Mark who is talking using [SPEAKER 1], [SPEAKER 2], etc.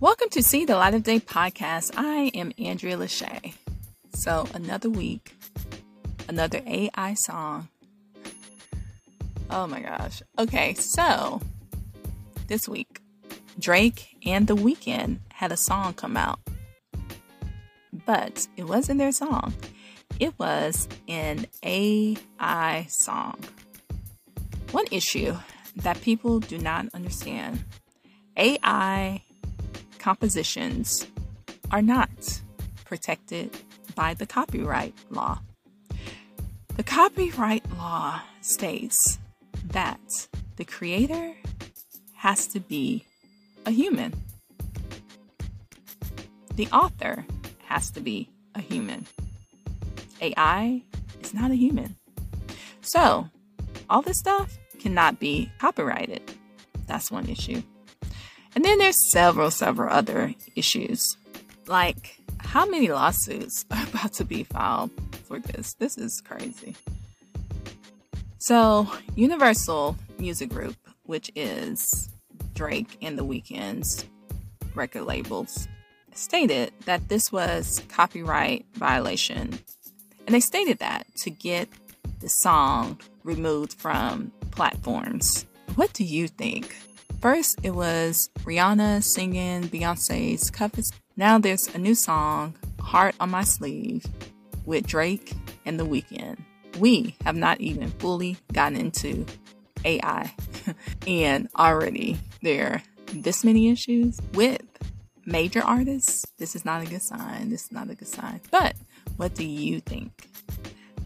[SPEAKER 1] Welcome to See the Light of Day podcast. I am Andrea Lashea. So, another week, another AI song. Oh my gosh. Okay, so this week, Drake and The Weeknd had a song come out, but it wasn't their song, it was an AI song. One issue that people do not understand AI compositions are not protected by the copyright law. The copyright law states that the creator has to be a human. The author has to be a human. AI is not a human. So, all this stuff cannot be copyrighted. That's one issue. And then there's several, several other issues. Like, how many lawsuits are about to be filed for this? This is crazy. So, Universal Music Group, which is Drake and The Weeknd's record labels, stated that this was copyright violation. And they stated that to get the song removed from platforms. What do you think? First, it was Rihanna singing Beyonce's covers. Now there's a new song, Heart on My Sleeve, with Drake and The Weeknd. We have not even fully gotten into AI, and already there this many issues with major artists. This is not a good sign. This is not a good sign. But what do you think?